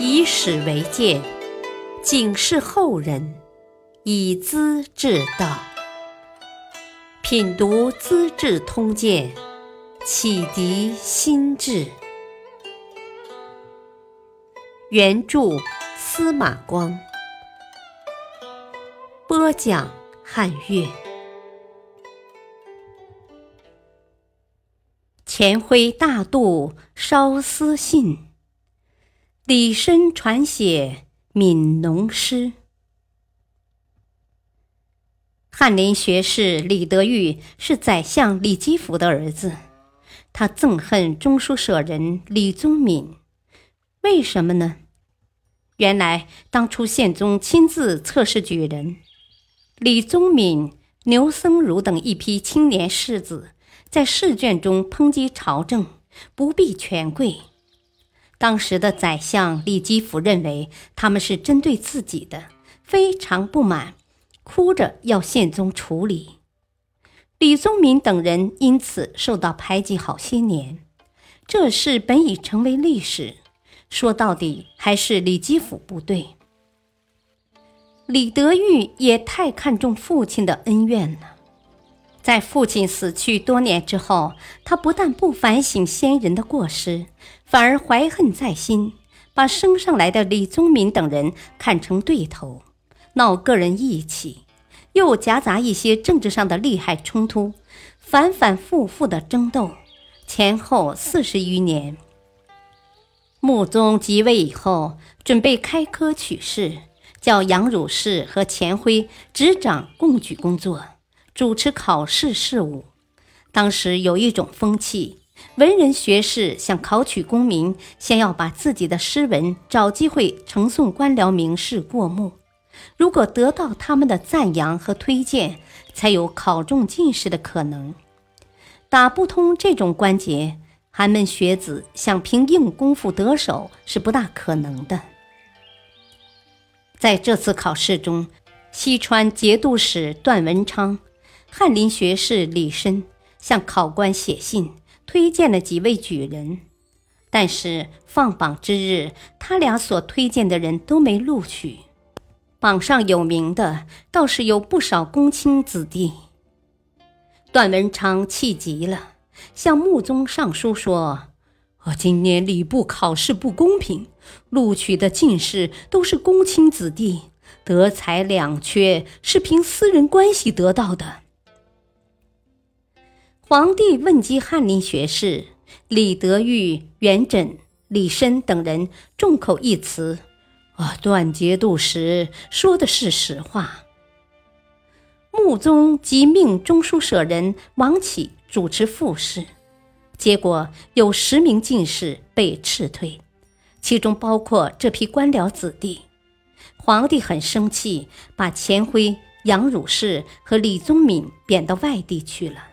以史为鉴，警示后人，以资治道。品读《资治通鉴》，启迪心智。原著司马光，播讲汉乐。钱徽大度烧私信，李绅传写悯农诗。翰林学士李德裕是宰相李基甫的儿子，他憎恨中书舍人李宗闵，为什么呢？原来当初宪宗亲自测试举人，李宗闵、牛僧孺等一批青年士子。在试卷中抨击朝政，不避权贵。当时的宰相李基甫认为他们是针对自己的，非常不满，哭着要宪宗处理。李宗闵等人因此受到排挤好些年。这事本已成为历史，说到底还是李基甫不对。李德裕也太看重父亲的恩怨了。在父亲死去多年之后，他不但不反省先人的过失，反而怀恨在心，把升上来的李宗闵等人看成对头，闹个人义气，又夹杂一些政治上的利害冲突，反反复复的争斗，前后四十余年。穆宗即位以后，准备开科取士，叫杨汝士和钱辉执掌贡举工作。主持考试事务，当时有一种风气，文人学士想考取功名，先要把自己的诗文找机会呈送官僚名士过目，如果得到他们的赞扬和推荐，才有考中进士的可能。打不通这种关节，寒门学子想凭硬功夫得手是不大可能的。在这次考试中，西川节度使段文昌。翰林学士李绅向考官写信，推荐了几位举人，但是放榜之日，他俩所推荐的人都没录取。榜上有名的倒是有不少公卿子弟。段文昌气急了，向穆宗上书说：“我今年礼部考试不公平，录取的进士都是公卿子弟，德才两缺，是凭私人关系得到的。”皇帝问及翰林学士李德裕、元稹、李绅等人，众口一词：“啊，段节度使说的是实话。”穆宗即命中书舍人王启主持复试，结果有十名进士被斥退，其中包括这批官僚子弟。皇帝很生气，把钱辉、杨汝士和李宗闵贬到外地去了。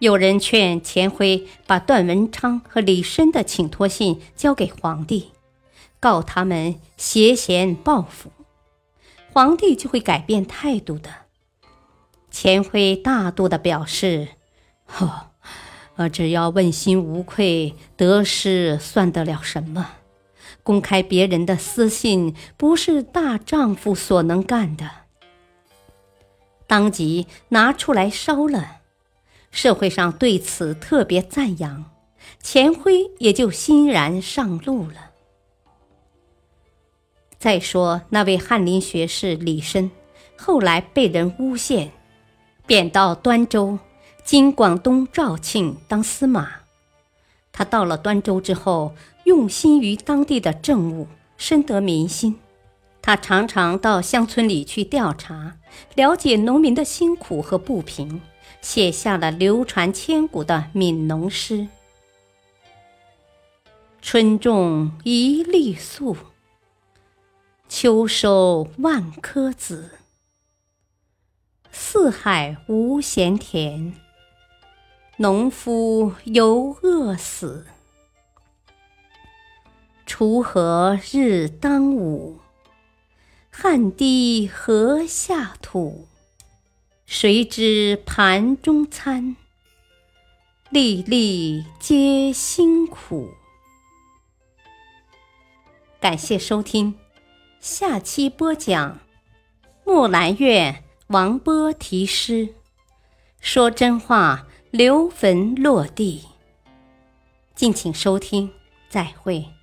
有人劝钱辉把段文昌和李绅的请托信交给皇帝，告他们挟嫌报复，皇帝就会改变态度的。钱辉大度地表示：“呵，呃，只要问心无愧，得失算得了什么？公开别人的私信，不是大丈夫所能干的。”当即拿出来烧了。社会上对此特别赞扬，钱辉也就欣然上路了。再说那位翰林学士李绅，后来被人诬陷，贬到端州（今广东肇庆）当司马。他到了端州之后，用心于当地的政务，深得民心。他常常到乡村里去调查，了解农民的辛苦和不平。写下了流传千古的悯农诗：“春种一粒粟，秋收万颗子。四海无闲田，农夫犹饿死。锄禾日当午，汗滴禾下土。”谁知盘中餐，粒粒皆辛苦。感谢收听，下期播讲《木兰月》王波题诗，说真话，留坟落地。敬请收听，再会。